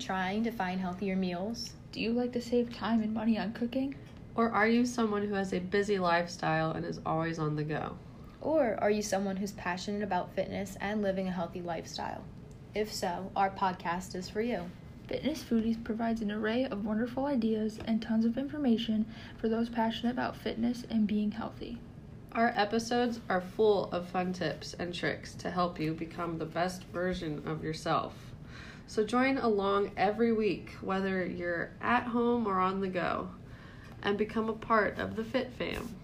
trying to find healthier meals? Do you like to save time and money on cooking? Or are you someone who has a busy lifestyle and is always on the go? Or are you someone who's passionate about fitness and living a healthy lifestyle? If so, our podcast is for you. Fitness Foodies provides an array of wonderful ideas and tons of information for those passionate about fitness and being healthy. Our episodes are full of fun tips and tricks to help you become the best version of yourself. So join along every week, whether you're at home or on the go, and become a part of the Fit Fam.